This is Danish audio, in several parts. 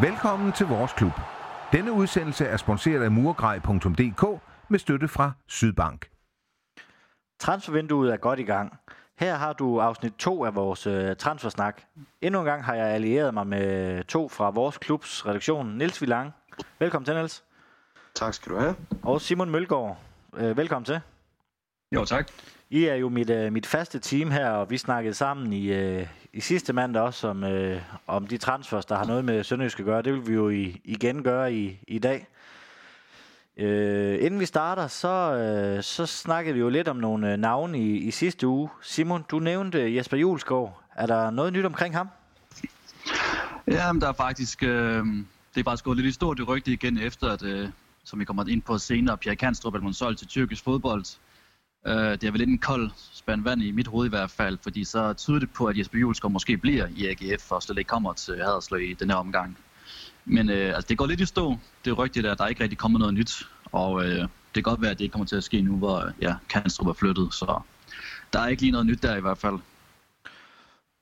Velkommen til vores klub. Denne udsendelse er sponsoreret af murgrej.dk med støtte fra Sydbank. Transfervinduet er godt i gang. Her har du afsnit 2 af vores øh, transfersnak. Endnu en gang har jeg allieret mig med to fra vores klubs redaktion. Niels Villang. Velkommen til, Niels. Tak skal du have. Og Simon Mølgaard. Øh, velkommen til. Jo, tak. I er jo mit, øh, mit faste team her, og vi snakkede sammen i, øh, i sidste mandag også om, øh, om de transfers, der har noget med Sønderjysk at gøre. Det vil vi jo i, igen gøre i, i dag. Øh, inden vi starter, så, øh, så snakkede vi jo lidt om nogle øh, navne i, i sidste uge. Simon, du nævnte øh, Jesper Julesgaard. Er der noget nyt omkring ham? Ja, men der er faktisk... Øh, det er faktisk gået lidt i stort i rygte igen efter, at, øh, som vi kommer ind på senere, Pierre Kanstrup er solgt til tyrkisk fodbold. Øh, det er vel lidt en kold spand vand i mit hoved i hvert fald, fordi så tyder det på, at Jesper Julesgaard måske bliver i AGF og slet ikke kommer til Haderslø i den her omgang. Men øh, altså, det går lidt i stå. Det er rigtigt, at der er ikke rigtig kommet noget nyt. Og øh, det kan godt være, at det ikke kommer til at ske nu, hvor ja, Kanstrup er flyttet. Så der er ikke lige noget nyt der i hvert fald.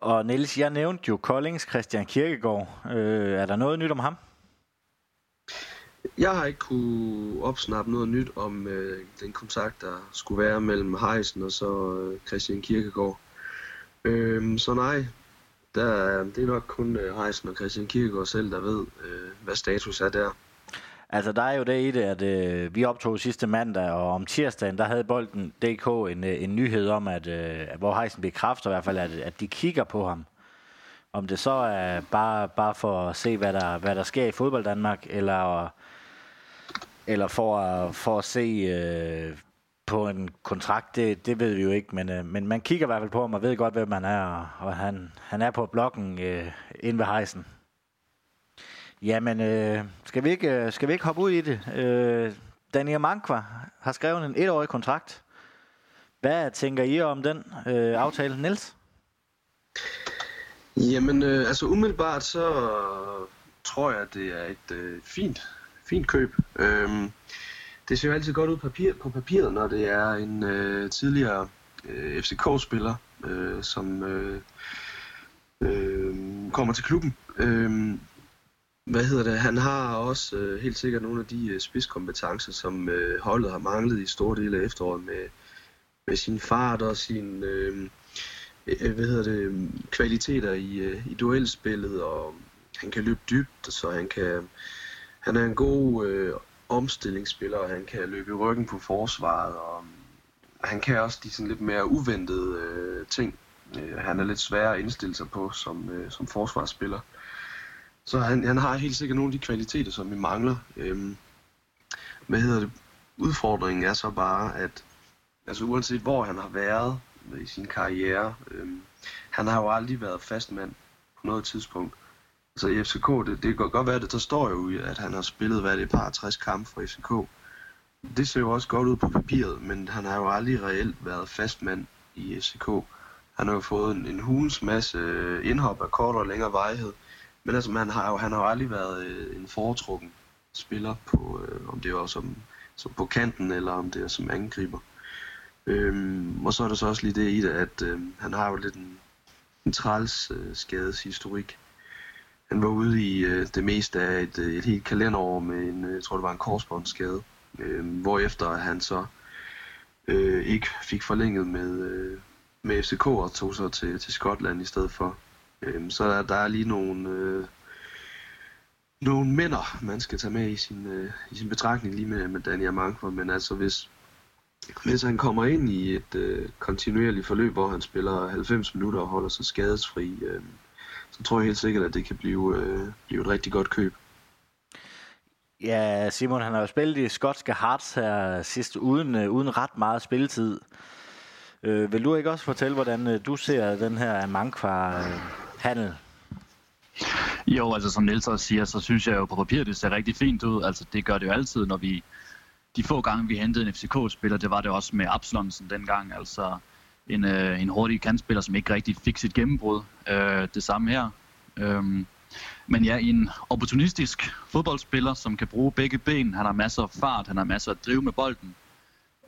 Og Niels, jeg nævnte jo Koldings Christian Kirkegaard. Øh, er der noget nyt om ham? Jeg har ikke kunne opsnappe noget nyt om øh, den kontakt, der skulle være mellem Heisen og så øh, Christian Kirkegaard. Øh, så nej, der, det er nok kun øh, Heisen og Christian Kirkegaard selv, der ved, øh, hvad status er der. Altså, der er jo det i det, at øh, vi optog sidste mandag, og om tirsdagen, der havde Bolden DK en, øh, en nyhed om, at øh, hvor Heisen bekræfter i hvert fald, at, at de kigger på ham. Om det så er bare, bare for at se, hvad der, hvad der sker i fodbold Danmark, eller, eller for, at, for at se øh, på en kontrakt, det, det ved vi jo ikke, men, øh, men man kigger i hvert fald på ham og ved godt, hvem man er, og han, han er på blokken øh, inde ved Heisen. Jamen, øh, skal, vi ikke, øh, skal vi ikke hoppe ud i det? Øh, Daniel Mankwa har skrevet en etårig kontrakt. Hvad tænker I om den øh, aftale, Niels? Jamen, øh, altså umiddelbart så tror jeg, det er et øh, fint, fint køb. Øhm, det ser jo altid godt ud på, papir, på papiret, når det er en øh, tidligere øh, FCK-spiller, øh, som øh, øh, kommer til klubben. Øh, hvad hedder det? Han har også øh, helt sikkert nogle af de øh, spidskompetencer, som øh, holdet har manglet i store dele af efteråret med, med sin fart og sin øh, øh, hvad hedder det, kvaliteter i, øh, i duelspillet, og han kan løbe dybt, så han kan han er en god øh, omstillingsspiller, og han kan løbe i ryggen på forsvaret, og um, han kan også de sådan lidt mere uventede øh, ting. Øh, han er lidt svær at indstille sig på som, øh, som forsvarsspiller. Så han, han har helt sikkert nogle af de kvaliteter, som vi mangler. Øhm, hvad hedder det? Udfordringen er så bare, at altså uanset hvor han har været i sin karriere, øhm, han har jo aldrig været fast mand på noget tidspunkt. Så i FCK, det, det kan godt være, at der står jo, at han har spillet, hvad er det par 60 kampe for FCK. Det ser jo også godt ud på papiret, men han har jo aldrig reelt været fastmand i FCK. Han har jo fået en, en hulens masse øh, indhop af kortere og længere vejhed. Men altså, man har jo, han har jo aldrig været øh, en foretrukken spiller, på, øh, om det var som, som på kanten, eller om det er som angriber. Øhm, og så er der så også lige det i det, at øh, han har jo lidt en, en træls øh, skadeshistorik. Han var ude i øh, det meste af et, øh, et helt kalenderår med en, øh, jeg tror det var en korsbåndsskade, øh, hvorefter han så øh, ikke fik forlænget med, øh, med FCK og tog så til, til Skotland i stedet for. Øh, så der, der er lige nogle, øh, nogle mænder, man skal tage med i sin, øh, i sin betragtning lige med, med Daniel Mankva. Men altså hvis, hvis han kommer ind i et øh, kontinuerligt forløb, hvor han spiller 90 minutter og holder sig skadesfri, øh, så tror jeg helt sikkert, at det kan blive, øh, blive et rigtig godt køb. Ja, Simon, han har jo spillet i skotske Hearts her sidst, uden, øh, uden ret meget spilletid. Øh, vil du ikke også fortælle, hvordan øh, du ser den her Mankva øh, handel? Jo, altså som Niels også siger, så synes jeg jo på papiret, det ser rigtig fint ud. Altså det gør det jo altid, når vi... De få gange, vi hentede en FCK-spiller, det var det også med Absalonsen dengang. Altså en, øh, en hurtig kantspiller, som ikke rigtig fik sit gennembrud. Øh, det samme her. Øh, men ja, en opportunistisk fodboldspiller, som kan bruge begge ben. Han har masser af fart, han har masser af drive med bolden.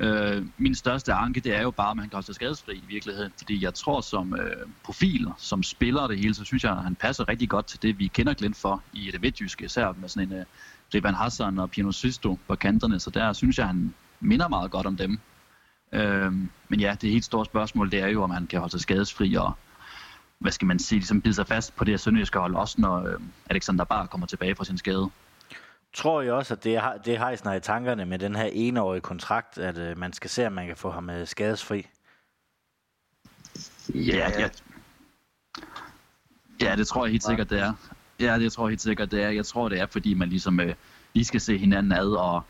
Øh, min største anke, det er jo bare, at han kan holde sig skadesfri i virkeligheden. Fordi jeg tror, som øh, profil, som spiller det hele, så synes jeg, at han passer rigtig godt til det, vi kender Glenn for i det midtjyske, især med sådan en øh, Rivan Hassan og Pino Sisto på kanterne. Så der synes jeg, han minder meget godt om dem. Øh, men ja, det helt store spørgsmål, det er jo, om han kan holde sig skadesfri og hvad skal man sige, ligesom bide sig fast på det her sønderjyske hold, også når øh, Alexander Bar kommer tilbage fra sin skade. Tror jeg også, at det er, det har i tankerne med den her enårige kontrakt, at øh, man skal se, om man kan få ham øh, skadesfri? Ja, ja. Ja, det tror jeg helt sikkert, det er. Ja, det tror jeg helt sikkert, det er. Jeg tror, det er, fordi man ligesom øh, lige skal se hinanden ad, og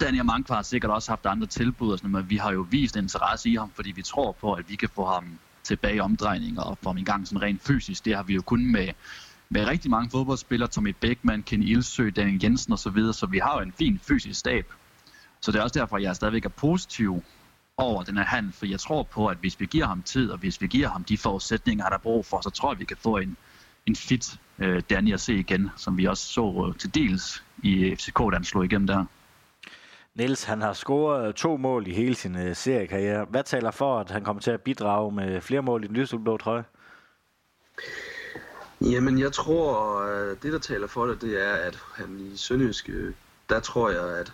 Daniel Mankvar har sikkert også haft andre tilbud, og sådan, men vi har jo vist interesse i ham, fordi vi tror på, at vi kan få ham tilbage i omdrejninger og få ham i gang sådan rent fysisk. Det har vi jo kun med, med rigtig mange fodboldspillere, Tommy Beckmann, Kenny Ilsø, Daniel Jensen osv., så, videre, så vi har jo en fin fysisk stab. Så det er også derfor, jeg stadigvæk er positiv over den her handel, for jeg tror på, at hvis vi giver ham tid, og hvis vi giver ham de forudsætninger, han har brug for, så tror jeg, vi kan få en, en fit øh, Danny at se igen, som vi også så øh, til dels i FCK, da han slog igennem der. Niels, han har scoret to mål i hele sin øh, seriekarriere. Hvad taler for, at han kommer til at bidrage med flere mål i den lyseblå trøje? Jamen, jeg tror, øh, det, der taler for det, det er, at han i Sønderjysk, øh, der tror jeg, at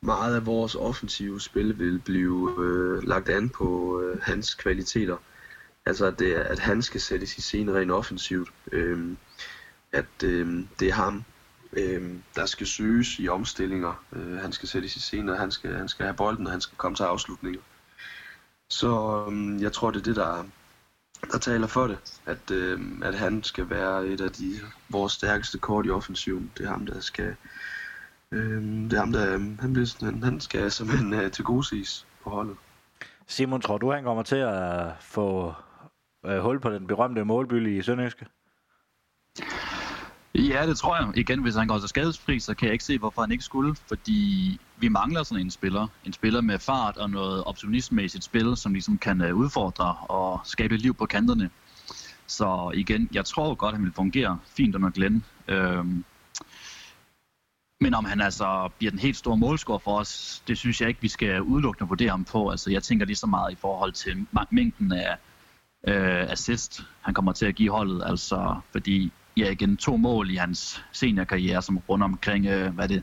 meget af vores offensive spil vil blive øh, lagt an på øh, hans kvaliteter. Altså, at, det, at han skal sættes i scene rent offensivt. Øh, at øh, det er ham, øh, der skal søges i omstillinger. Øh, han skal sættes i scenen, han skal, han skal have bolden, og han skal komme til afslutninger. Så øh, jeg tror, det er det, der, der taler for det, at, øh, at han skal være et af de vores stærkeste kort i offensiven. Det er ham, der skal... Øh, det er ham, der... Han, bliver, han, han skal simpelthen øh, til godsis på holdet. Simon, tror du, han kommer til at få øh, hul på den berømte målbyld i Sønderjyske? Ja, det tror jeg. Igen, hvis han går til skadesfri, så kan jeg ikke se, hvorfor han ikke skulle. Fordi vi mangler sådan en spiller. En spiller med fart og noget optimismæssigt spil, som ligesom kan øh, udfordre og skabe liv på kanterne. Så igen, jeg tror godt, han vil fungere fint under Glenn. Øhm, men om han altså bliver den helt store målscore for os, det synes jeg ikke, vi skal udelukkende vurdere ham på. Altså, jeg tænker lige så meget i forhold til mængden af øh, assist, han kommer til at give holdet. Altså, fordi ja, igen to mål i hans seniorkarriere, som rundt omkring, øh, hvad er det,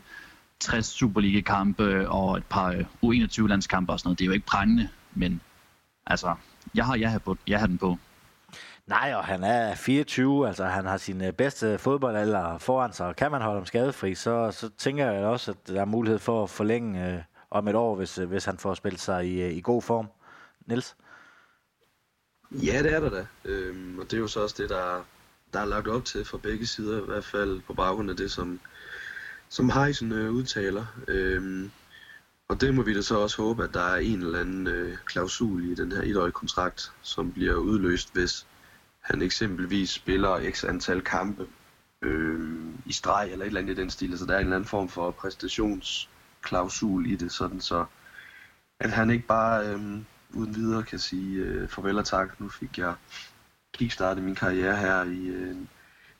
60 Superliga-kampe og et par øh, U21-landskampe og sådan noget. Det er jo ikke prangende, men altså, jeg har, jeg har, på, jeg har den på. Nej, og han er 24, altså han har sin øh, bedste fodboldalder foran sig, og kan man holde ham skadefri, så, så tænker jeg også, at der er mulighed for at forlænge øh, om et år, hvis, øh, hvis han får spillet sig i, i god form. Niels? Ja, det er der da. Øhm, og det er jo så også det, der, der er lagt op til fra begge sider, i hvert fald på baggrund af det, som, som Heisen øh, udtaler. Øhm, og det må vi da så også håbe, at der er en eller anden øh, klausul i den her etårige kontrakt, som bliver udløst, hvis han eksempelvis spiller x antal kampe øh, i streg eller et eller andet i den stil. Så der er en eller anden form for præstationsklausul i det, sådan så at han ikke bare øh, uden videre kan sige øh, farvel og tak. Nu fik jeg kickstarte min karriere her i øh, en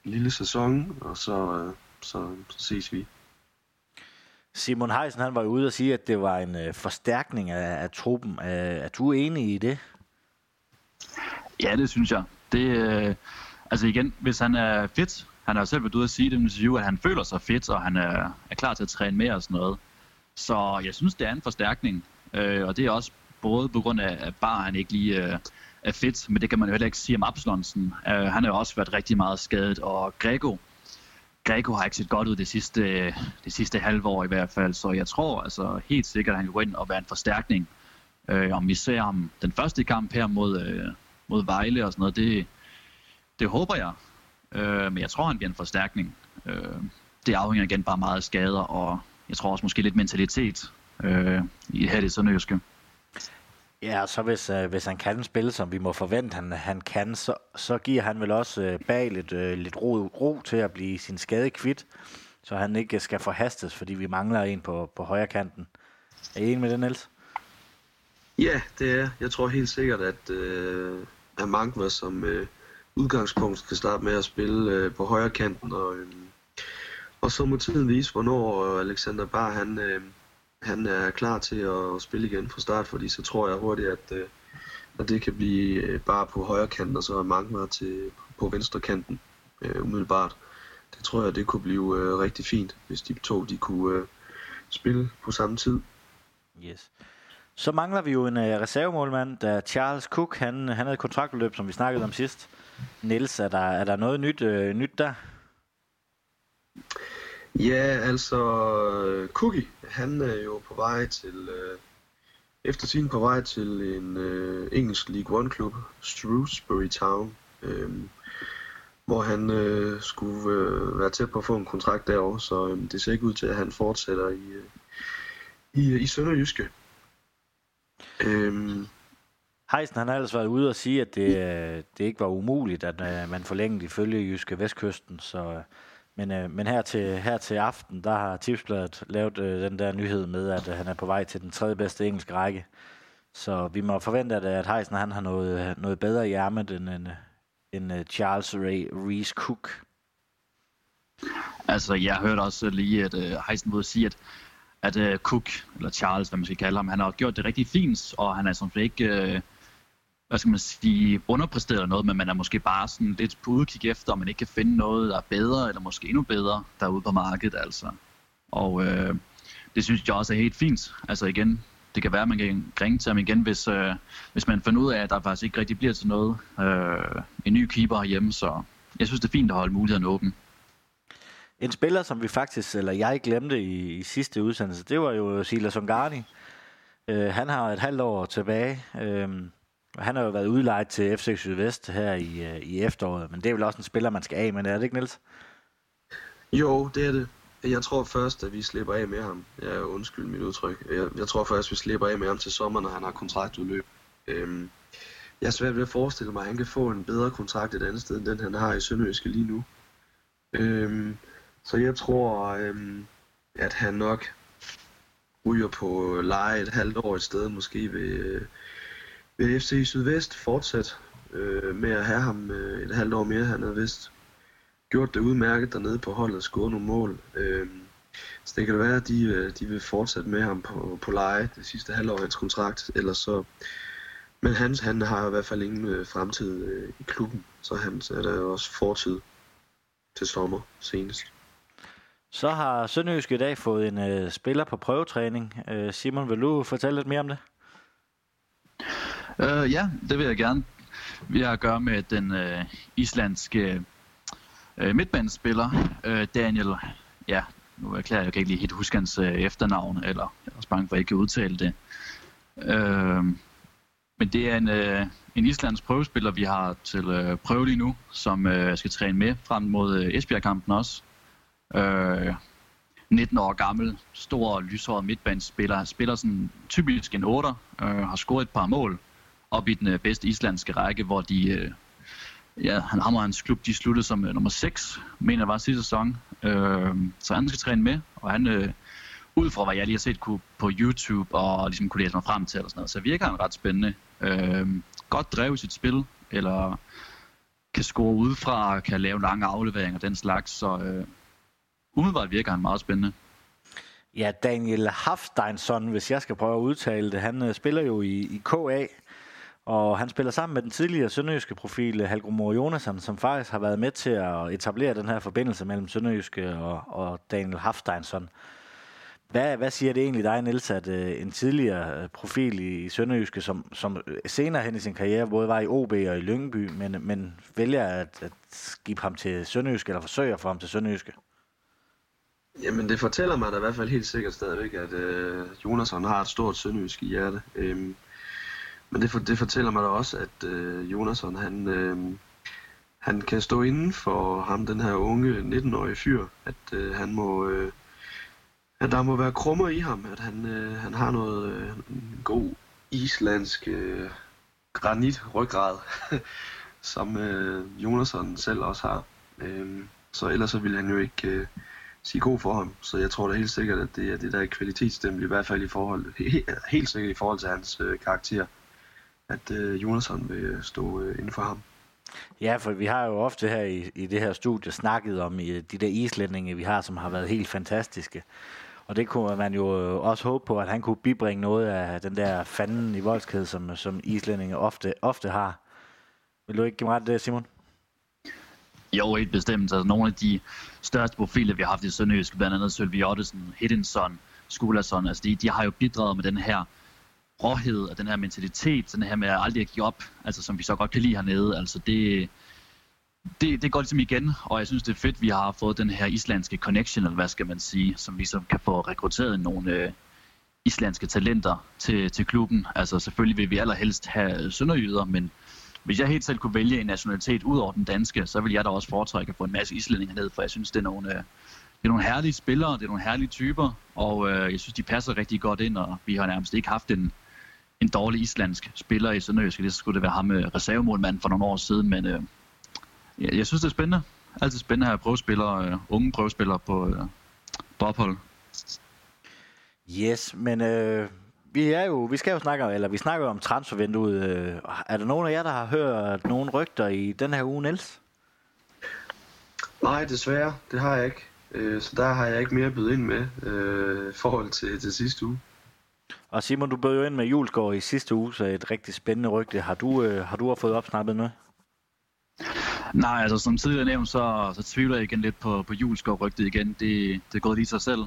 lille sæson, og så, øh, så, så ses vi. Simon Heisen han var ude og sige, at det var en øh, forstærkning af, af truppen. Er, er du enig i det? Ja, det synes jeg. Det, øh, altså igen, hvis han er fit, han har selv været ude at sige det interview, at han føler sig fit, og han er, er klar til at træne mere og sådan noget. Så jeg synes, det er en forstærkning. Øh, og det er også både på grund af, at bare han ikke lige øh, er fedt, men det kan man jo heller ikke sige om Absalonsen. Uh, øh, han har jo også været rigtig meget skadet, og Grego, Grego har ikke set godt ud det sidste, det sidste halve år i hvert fald, så jeg tror altså helt sikkert, at han kan gå ind og være en forstærkning. Uh, om vi ser ham den første kamp her mod, uh, mod Vejle og sådan noget, det, det håber jeg. Uh, men jeg tror, han bliver en forstærkning. Uh, det afhænger igen bare meget af skader, og jeg tror også måske lidt mentalitet uh, i her det sønderjyske. Ja, så hvis, øh, hvis han kan spille, som vi må forvente, han, han kan, så, så giver han vel også øh, bag lidt, øh, lidt ro, ro til at blive sin skade kvidt, så han ikke skal forhastes, fordi vi mangler en på, på højre kanten. Er I enig med det, Niels? Ja, det er. Jeg tror helt sikkert, at øh, Amankva som øh, udgangspunkt skal starte med at spille øh, på højre kanten, og, øh, og så må tiden vise, hvornår øh, Alexander Bar han, øh, han er klar til at spille igen fra start, fordi så tror jeg hurtigt, at, øh, at det kan blive øh, bare på højre kanten, og så Magma til, på venstre kanten øh, umiddelbart. Det tror jeg, det kunne blive øh, rigtig fint, hvis de to de kunne øh, spille på samme tid. Yes. Så mangler vi jo en øh, reservemålmand, da Charles Cook, han, han havde et kontraktudløb, som vi snakkede om sidst. Niels, er der, er der noget nyt, øh, nyt der? Ja, altså øh, Cookie, han er jo på vej til, øh, efter sin på vej til en øh, engelsk League One klub, Shrewsbury Town, øh, hvor han øh, skulle øh, være tæt på at få en kontrakt derovre, så øh, det ser ikke ud til, at han fortsætter i, øh, i, øh, i Sønderjyske. Øh, Heisen han har ellers været ude og sige, at det, øh, det ikke var umuligt, at man forlængede ifølge Jyske Vestkysten. Så, men, øh, men her, til, her til aften, der har Tipsbladet lavet øh, den der nyhed med, at øh, han er på vej til den tredje bedste engelske række. Så vi må forvente, at, øh, at Heisen han har noget, øh, noget bedre i ærmet end, end, øh, end uh, Charles Ray Reese Cook. Altså, jeg hørte også lige, at uh, Heisen ville sige, at at uh, Cook, eller Charles, hvad man skal kalde ham, han har gjort det rigtig fint, og han er som ikke, uh, hvad skal man sige, underpræsteret eller noget, men man er måske bare sådan lidt på udkig efter, om man ikke kan finde noget, der er bedre, eller måske endnu bedre, derude på markedet, altså. Og øh, det synes jeg også er helt fint. Altså igen, det kan være, at man kan ringe til ham igen, hvis, øh, hvis man finder ud af, at der faktisk ikke rigtig bliver til noget. Øh, en ny keeper hjemme, så jeg synes, det er fint at holde muligheden åben. En spiller, som vi faktisk, eller jeg glemte i, i sidste udsendelse, det var jo Silas Ongani. Øh, han har et halvt år tilbage. Øh, han har jo været udlejet til FC Sydvest her i, øh, i efteråret, men det er vel også en spiller, man skal af med, er det ikke, Niels? Jo, det er det. Jeg tror først, at vi slipper af med ham. Jeg undskyld mit udtryk. Jeg, jeg tror først, at vi slipper af med ham til sommer, når han har kontraktudløb. Øhm, jeg er svært ved at forestille mig, at han kan få en bedre kontrakt et andet sted, end den han har i Sønderjyske lige nu. Øhm, så jeg tror, øhm, at han nok ryger på leje et halvt år et sted, måske ved, øh, vil FC Sydvest fortsat øh, med at have ham øh, et halvt år mere. Han havde vist gjort det udmærket dernede på holdet og skåret nogle mål. Øh, så det kan være, at de, øh, de vil fortsætte med ham på, på leje det sidste halvår af hans kontrakt. Ellers så, men han, han har i hvert fald ingen øh, fremtid øh, i klubben, så han er der også fortid til sommer senest. Så har Sønderjysk i dag fået en øh, spiller på prøvetræning. Øh, Simon, vil du fortælle lidt mere om det? Øh, ja, det vil jeg gerne. Vi har at gøre med den øh, islandske øh, midtbanespiller, øh, Daniel, ja, nu erklærer jeg, jeg kan ikke lige helt huske hans øh, efternavn, eller jeg er også bange for, at jeg ikke kan udtale det. Øh, men det er en, øh, en islands prøvespiller, vi har til øh, prøve lige nu, som øh, skal træne med frem mod øh, Esbjerg-kampen også. Øh, 19 år gammel, stor lyshåret midtbanespiller, spiller sådan typisk en 8, øh, har scoret et par mål op i den øh, bedste islandske række, hvor de, øh, ja, han ham hans klub, de sluttede som øh, nummer 6, mener jeg var sidste sæson. Øh, så han skal træne med, og han, øh, ud fra hvad jeg lige har set kunne, på YouTube, og ligesom kunne læse mig frem til, eller sådan noget, så virker han ret spændende. Øh, godt drevet sit spil, eller kan score udefra, kan lave lange afleveringer og den slags, så øh, umiddelbart virker han meget spændende. Ja, Daniel Hafsteinsson, hvis jeg skal prøve at udtale det, han øh, spiller jo i, i KA, og han spiller sammen med den tidligere sønderjyske profil eh, Halgromor Jonasson, som faktisk har været med til at etablere den her forbindelse mellem sønderjyske og, og Daniel Hafsteinsson. Hvad, hvad siger det egentlig dig, Niels, at øh, en tidligere eh, profil i, i Sønderjyske, som, som senere hen i sin karriere både var i OB og i Lyngby, men, men vælger at, at skifte ham til Sønderjyske, eller forsøger at få ham til Sønderjyske? Jamen det fortæller mig da i hvert fald helt sikkert stadigvæk, at øh, Jonasson har et stort sønderjysk i hjerte. Øhm, men det, for, det fortæller mig da også, at øh, Jonasson han, øh, han kan stå inden for ham, den her unge 19-årige fyr, at øh, han må... Øh, at der må være krummer i ham, at han, øh, han har noget øh, god islandsk øh, granit ryggrad, som øh, Jonasson selv også har. Øh, så ellers så ville han jo ikke øh, sige god for ham. Så jeg tror da helt sikkert, at det er det der kvalitetsstempel, i hvert fald i forhold, helt, helt sikkert i forhold til hans øh, karakter, at øh, Jonasson vil stå øh, inden for ham. Ja, for vi har jo ofte her i, i det her studie snakket om i, de der islændinge, vi har, som har været helt fantastiske. Og det kunne man jo også håbe på, at han kunne bibringe noget af den der fanden i voldskæde, som, som islændinge ofte, ofte har. Vil du ikke give mig ret det, Simon? Jo, helt bestemt. Altså, nogle af de største profiler, vi har haft i Sønderjysk, blandt andet Sølvi Ottesen, Hiddensson, Skulason, altså de, de har jo bidraget med den her råhed og den her mentalitet, den her med at aldrig at give op, altså som vi så godt kan lide hernede. Altså det, det, det går ligesom igen, og jeg synes, det er fedt, vi har fået den her islandske connection, eller hvad skal man sige, som ligesom kan få rekrutteret nogle øh, islandske talenter til, til klubben. Altså selvfølgelig vil vi allerhelst have sønderjyder, men hvis jeg helt selv kunne vælge en nationalitet ud over den danske, så vil jeg da også foretrække at få en masse islændinge ned, for jeg synes, det er nogle, øh, det er nogle herlige spillere, det er nogle herlige typer, og øh, jeg synes, de passer rigtig godt ind, og vi har nærmest ikke haft en, en dårlig islandsk spiller i Sønderjysk. Det skulle det være ham med øh, reservemålmand for nogle år siden, men øh, jeg, jeg synes, det er spændende. Altid spændende at have prøvespillere, øh, unge prøvespillere på, øh, på ophold. Yes, men øh, vi er jo, vi skal jo snakke, eller vi snakker om transfervinduet. Øh, er der nogen af jer, der har hørt nogle rygter i den her uge, Niels? Nej, desværre. Det har jeg ikke. Øh, så der har jeg ikke mere bydet ind med øh, forhold til, til sidste uge. Og Simon, du bød jo ind med Julesgaard i sidste uge, så et rigtig spændende rygte. Har du, øh, har du fået opsnappet noget? Nej, altså som tidligere nævnt, så, så tvivler jeg igen lidt på, på Julesgaard-rygtet igen. Det, det er gået lige sig selv.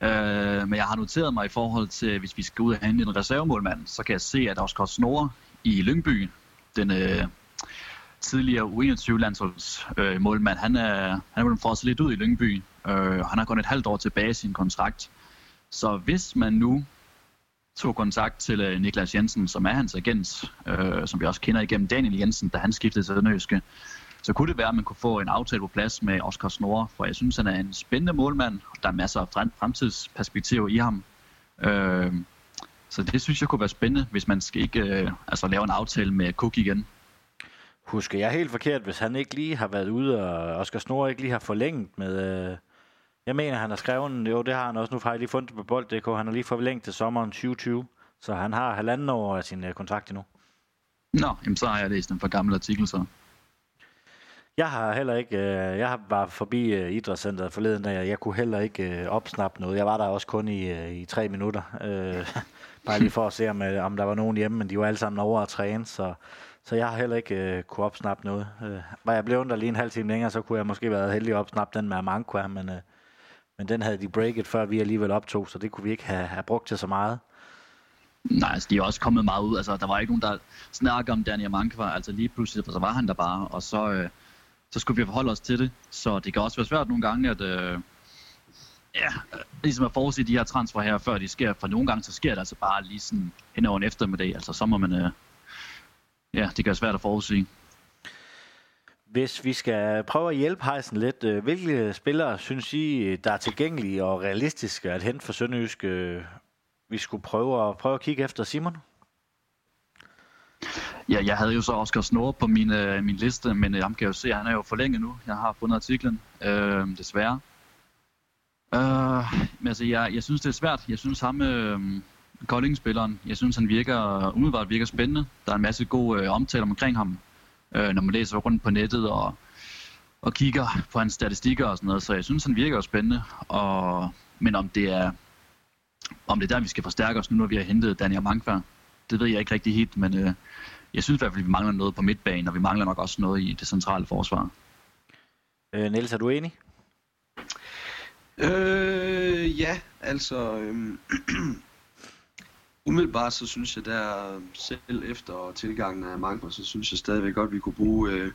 Øh, men jeg har noteret mig i forhold til, hvis vi skal ud og handle en reservemålmand, så kan jeg se, at Oscar Snore i Lyngby, den øh, tidligere U21-landsholdsmålmand, øh, målmand, han er, han er blevet frosset lidt ud i Lyngby. Øh, han har gået et halvt år tilbage i sin kontrakt. Så hvis man nu tog kontakt til øh, Niklas Jensen, som er hans agent, øh, som vi også kender igennem Daniel Jensen, da han skiftede til Sønderjyske, så kunne det være, at man kunne få en aftale på plads med Oscar Snore, for jeg synes, han er en spændende målmand, og der er masser af fremtidsperspektiver i ham. Øh, så det synes jeg kunne være spændende, hvis man skal ikke øh, altså lave en aftale med Cook igen. Husker jeg helt forkert, hvis han ikke lige har været ude, og Oscar Snore ikke lige har forlænget med... Øh, jeg mener, han har skrevet... Jo, det har han også. Nu har jeg lige fundet det på bold.dk. Han har lige forlænget til sommeren 2020. Så han har halvanden år af sin øh, kontrakt endnu. Nå, jamen så har jeg læst en for gammel artikel så. Jeg har heller ikke, øh, jeg bare forbi øh, idrætscenteret forleden dag, jeg kunne heller ikke øh, opsnappe noget. Jeg var der også kun i, øh, i tre minutter, øh, bare lige for at se, om, øh, om der var nogen hjemme, men de var alle sammen over at træne, så, så jeg har heller ikke øh, kunne opsnappe noget. Øh, var jeg blevet der lige en halv time længere, så kunne jeg måske være heldig at opsnappe den med Amankwa, men, øh, men den havde de breaket, før vi alligevel optog, så det kunne vi ikke have, have brugt til så meget. Nej, altså, de er også kommet meget ud. Altså, der var ikke nogen, der snakkede om Daniel Mankva. Altså lige pludselig, så var han der bare, og så... Øh, så skulle vi forholde os til det. Så det kan også være svært nogle gange, at øh, ja, ligesom at forudse de her transfer her, før de sker. For nogle gange, så sker det altså bare lige sådan hen over en eftermiddag. Altså så må man, øh, ja, det kan være svært at forudse. Hvis vi skal prøve at hjælpe Heisen lidt, øh, hvilke spillere synes I, der er tilgængelige og realistiske at hente for Sønderjysk? Øh, vi skulle prøve at, prøve at kigge efter Simon? Ja, jeg havde jo så Oscar Snore på min, øh, min liste, men øh, ham kan jeg jo se, at han er jo forlænget nu. Jeg har fundet artiklen, øh, desværre. Øh, men altså, jeg, jeg synes, det er svært. Jeg synes ham, øh, Kolding-spilleren, jeg synes, han virker, umiddelbart virker spændende. Der er en masse god øh, omtale omkring ham, øh, når man læser rundt på nettet og, og kigger på hans statistikker og sådan noget. Så jeg synes, han virker spændende. Og, men om det er om det er der, vi skal forstærke os nu, når vi har hentet Daniel Mankvær, det ved jeg ikke rigtig helt, men øh, jeg synes i hvert fald, at vi mangler noget på midtbanen, og vi mangler nok også noget i det centrale forsvar. Øh, Niels, er du enig? Øh, ja, altså... Øh, umiddelbart så synes jeg der, selv efter tilgangen af Mangler, så synes jeg stadigvæk godt, at vi kunne bruge øh,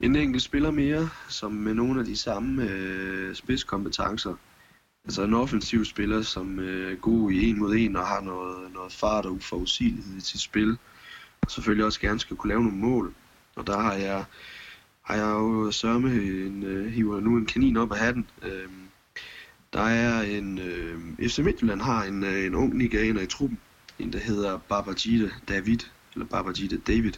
en enkelt spiller mere, som med nogle af de samme øh, spidskompetencer. Altså en offensiv spiller, som øh, er god i en mod en og har noget, noget fart og uforudsigelighed i sit spil Og selvfølgelig også gerne skal kunne lave nogle mål. Og der har jeg, har jeg jo sørme en, øh, hiver nu en kanin op af hatten. Øh, der er en, øh, FC Midtjylland har en, øh, en ung nigerianer i truppen, en der hedder Babajide David, eller Babajide David,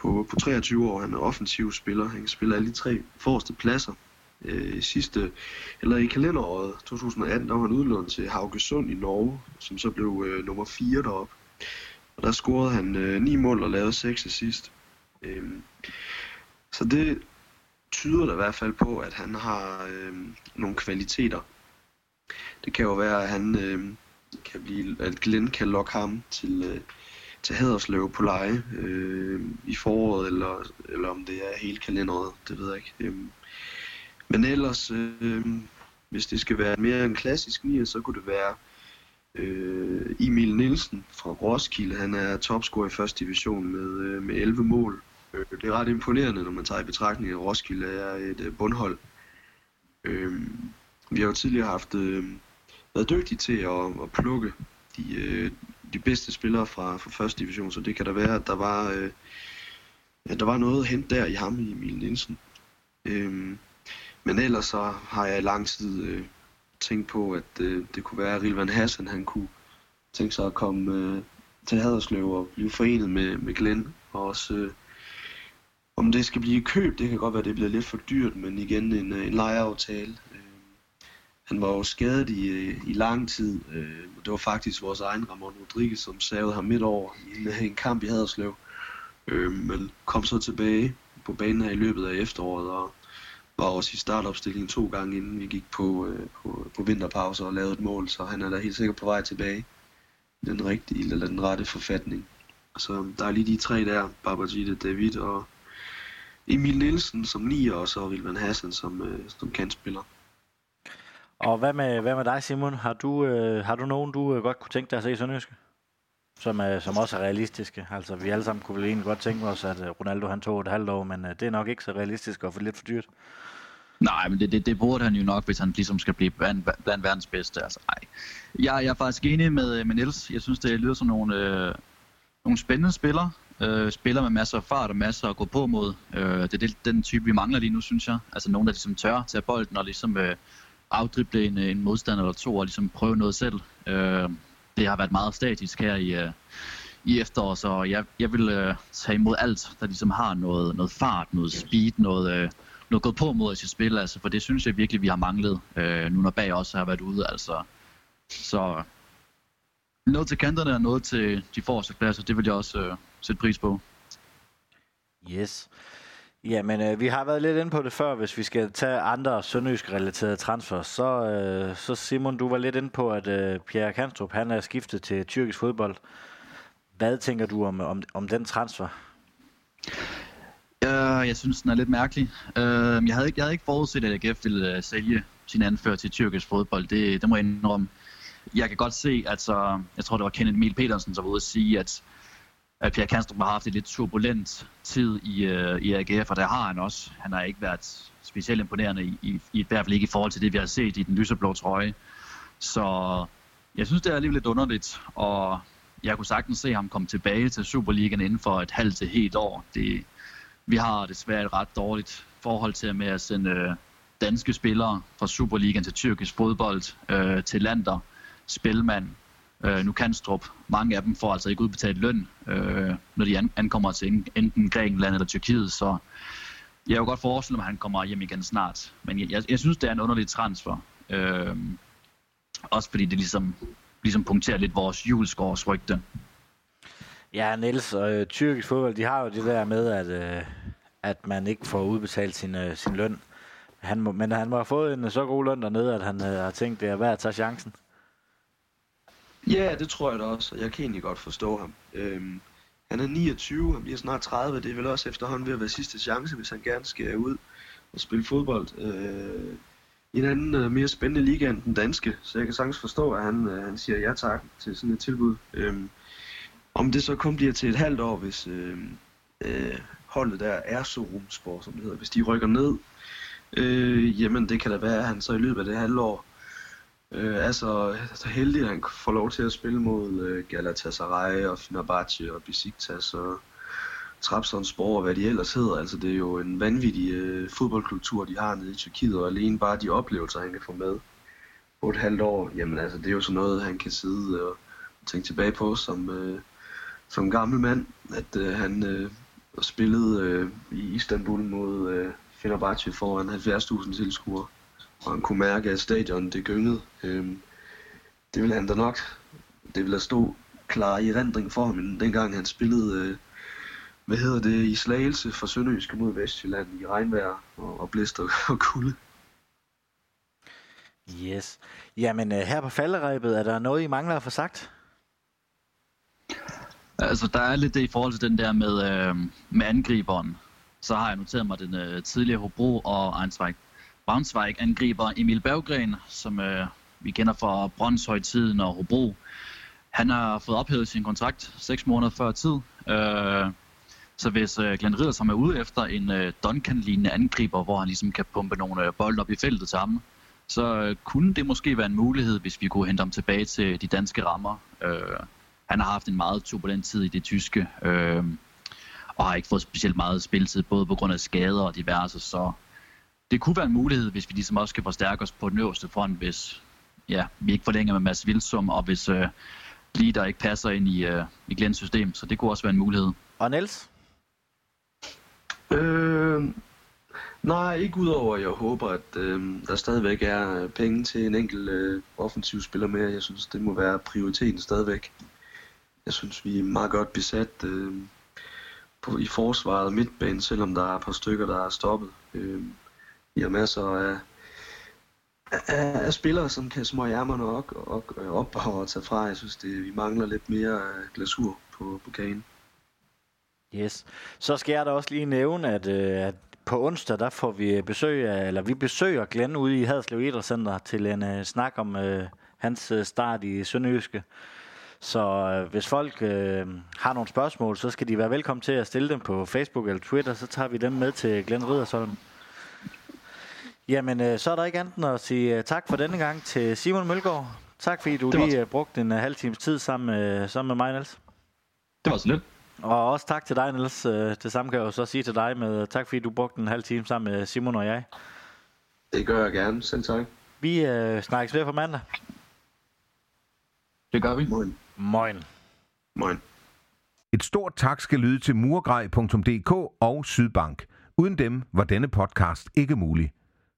på, på 23 år. Han er offensiv spiller, han kan spille alle de tre forreste pladser. Øh, sidste, eller i kalenderåret 2018, der var han udlånt til Haugesund i Norge, som så blev øh, nummer 4 deroppe. Og der scorede han øh, 9 mål og lavede 6 assist. Øh, så det tyder da i hvert fald på, at han har øh, nogle kvaliteter. det kan jo være, at han øh, kan blive, at Glenn kan lokke ham til, øh, til Haderslev på leje øh, i foråret, eller, eller om det er hele kalenderet, det ved jeg ikke. Øh, men ellers, øh, hvis det skal være mere en klassisk nier, så kunne det være øh, Emil Nielsen fra Roskilde. Han er topscorer i første division med, øh, med 11 mål. Øh, det er ret imponerende, når man tager i betragtning, at Roskilde er et øh, bundhold. Øh, vi har jo tidligere haft øh, været dygtige til at, at plukke de, øh, de bedste spillere fra, fra første division, så det kan da være, at der var, øh, at der var noget at hente der i ham i Emil Nielsen. Øh, men ellers så har jeg i lang tid øh, tænkt på, at øh, det kunne være, at Rilvan Hassan han kunne tænke sig at komme øh, til Haderslev og blive forenet med, med Glenn. Og også, øh, om det skal blive køb, det kan godt være, at det bliver lidt for dyrt, men igen en, øh, en lejeaftale. Øh, han var jo skadet i, øh, i lang tid. Det var faktisk vores egen Ramon Rodriguez, som savede ham midt over i en, en kamp i Haderslev. Men kom så tilbage på banen her i løbet af efteråret, og var også i startopstillingen to gange, inden vi gik på, på, på vinterpause og lavede et mål, så han er da helt sikkert på vej tilbage i den rigtige, eller den rette forfatning. Så der er lige de tre der, Babajide, David og Emil Nielsen som nier, og så Rilvan Hassan som, øh, som kantspiller. Og hvad med, hvad med dig, Simon? Har du, øh, har du nogen, du øh, godt kunne tænke dig at se i Sønderjyske? Som, øh, som også er realistiske. Altså, vi alle sammen kunne vel egentlig godt tænke os, at øh, Ronaldo han tog et halvt år, men øh, det er nok ikke så realistisk og for lidt for dyrt. Nej, men det, det, det burde han jo nok, hvis han ligesom skal blive blandt, blandt verdens bedste. Altså, ej. Jeg, jeg er faktisk enig med, med Niels. Jeg synes, det lyder som nogle, øh, nogle spændende spillere. Øh, spiller med masser af fart og masser at gå på mod. Øh, det er det, den type, vi mangler lige nu, synes jeg. Altså nogen, der ligesom tør tage bolden og ligesom øh, afdrible en, øh, en modstander eller to og ligesom prøve noget selv. Øh, det har været meget statisk her i, øh, i efteråret, så jeg, jeg vil øh, tage imod alt, der ligesom har noget, noget fart, noget speed, noget... Øh, noget gået på mod i sit spil, altså, for det synes jeg virkelig, vi har manglet, øh, nu når bag også har været ude. Altså. Så noget til kanterne og noget til de forreste pladser, det vil jeg også øh, sætte pris på. Yes. Jamen, øh, vi har været lidt inde på det før, hvis vi skal tage andre sønderjysk relaterede transfer. Så, øh, så Simon, du var lidt inde på, at øh, Pierre Kanstrup, han er skiftet til tyrkisk fodbold. Hvad tænker du om, om, om den transfer? Uh, jeg synes, den er lidt mærkelig. Uh, jeg, havde ikke, jeg havde ikke forudset, at AGF ville uh, sælge sin anfører til tyrkisk fodbold. Det, det må jeg indrømme. Jeg kan godt se, at så, jeg tror, det var Kenneth Emil Petersen, som var ude at sige, at, at Pierre Kanstrup har haft et lidt turbulent tid i, øh, i AGF, og der har han også. Han har ikke været specielt imponerende, i, i, i hvert fald ikke i forhold til det, vi har set i den lyseblå trøje. Så jeg synes, det er alligevel lidt underligt, og jeg kunne sagtens se ham komme tilbage til Superligaen inden for et halvt til helt år. Det, vi har desværre et ret dårligt forhold til med at sende øh, danske spillere fra Superligaen til tyrkisk fodbold øh, til Lander, Spilmand, øh, nu Kanstrup. Mange af dem får altså ikke udbetalt løn, øh, når de an- ankommer til enten Grækenland eller Tyrkiet, så jeg vil godt forestille mig, at han kommer hjem igen snart. Men jeg, jeg, jeg synes, det er en underlig transfer. Øh, også fordi det ligesom, ligesom punkterer lidt vores juleskårs rygte. Ja, Niels og øh, tyrkisk fodbold, de har jo det der med, at, øh, at man ikke får udbetalt sin, øh, sin løn. Han må, men han må have fået en øh, så god løn dernede, at han øh, har tænkt, det er værd at tage chancen. Ja, det tror jeg da også, jeg kan egentlig godt forstå ham. Øhm, han er 29, han bliver snart 30, det er vel også efterhånden ved at være sidste chance, hvis han gerne skal ud og spille fodbold. Øh, i en anden øh, mere spændende liga end den danske, så jeg kan sagtens forstå, at han, øh, han siger ja tak til sådan et tilbud. Øhm, om det så kun bliver til et halvt år, hvis øh, øh, holdet der er så rumspor, som det hedder, hvis de rykker ned, øh, jamen det kan da være, at han så i løbet af det halvår øh, er så, så heldig, at han får lov til at spille mod øh, Galatasaray og Fenerbahce og Besiktas og Trabzonspor og hvad de ellers hedder. Altså det er jo en vanvittig øh, fodboldkultur, de har nede i Tyrkiet, og alene bare de oplevelser, han kan få med på et halvt år, jamen altså det er jo sådan noget, han kan sidde og tænke tilbage på som, øh, som gammel mand, at øh, han øh, spillede øh, i Istanbul mod øh, Fenerbahce foran 70.000 tilskuere, og han kunne mærke, at stadion det gyngede. Øh, det ville han da nok, det ville stå klar i rendring for ham, dengang han spillede, øh, hvad hedder det, i Slagelse for Sønderjyske mod Vestjylland i regnvejr og, og blæst og, og kulde. Yes. Jamen, øh, her på falderæbet, er der noget, I mangler at få sagt? Altså, der er lidt det i forhold til den der med, øh, med angriberen. Så har jeg noteret mig den øh, tidligere Hobro og Einsweig Braunschweig-angriber Emil Berggren, som øh, vi kender fra Brøndshøj-tiden og Hobro. Han har fået ophævet sin kontrakt 6 måneder før tid. Øh, så hvis øh, Glenn Ridder, som er ude efter en øh, Duncan-lignende angriber, hvor han ligesom kan pumpe nogle øh, bolde op i feltet til ham, så øh, kunne det måske være en mulighed, hvis vi kunne hente ham tilbage til de danske rammer. Øh, han har haft en meget turbulent tid i det tyske, øh, og har ikke fået specielt meget spilletid, både på grund af skader og diverse, så det kunne være en mulighed, hvis vi ligesom også kan forstærke os på den øverste front, hvis ja, vi ikke forlænger med Mads Vilsum, og hvis øh, lige der ikke passer ind i, øh, i Glens system, så det kunne også være en mulighed. Og Niels? Øh, nej, ikke udover, at jeg håber, at øh, der stadigvæk er penge til en enkelt øh, offensiv spiller mere. Jeg synes, det må være prioriteten stadigvæk. Jeg synes, vi er meget godt besat øh, på, i forsvaret midtbanen, selvom der er et par stykker, der er stoppet. Øh, vi har masser af, af, af spillere, som kan små ærmerne op, og, op og tage fra. Jeg synes, det, vi mangler lidt mere øh, glasur på, på kagen. Yes. Så skal jeg da også lige nævne, at, øh, at på onsdag, der får vi besøg af, eller vi besøger Glenn ude i Haderslev Idrætscenter til en uh, snak om uh, hans uh, start i Sønderjyske. Så uh, hvis folk uh, har nogle spørgsmål, så skal de være velkommen til at stille dem på Facebook eller Twitter, så tager vi dem med til Glenn Riddersholm. Jamen, uh, så er der ikke andet at sige uh, tak for denne gang til Simon Mølgaard. Tak fordi du lige uh, brugte en uh, halv times tid sammen, uh, sammen med mig, Niels. Det var så lidt. Og også tak til dig, Niels. Øh, det samme kan jeg jo så sige til dig med tak, fordi du brugte en halv time sammen med Simon og jeg. Det gør jeg gerne. Selv tak. Vi øh, snakkes ved på mandag. Det gør vi. Moin. Moin. Moin. Et stort tak skal lyde til murgrej.dk og Sydbank. Uden dem var denne podcast ikke mulig.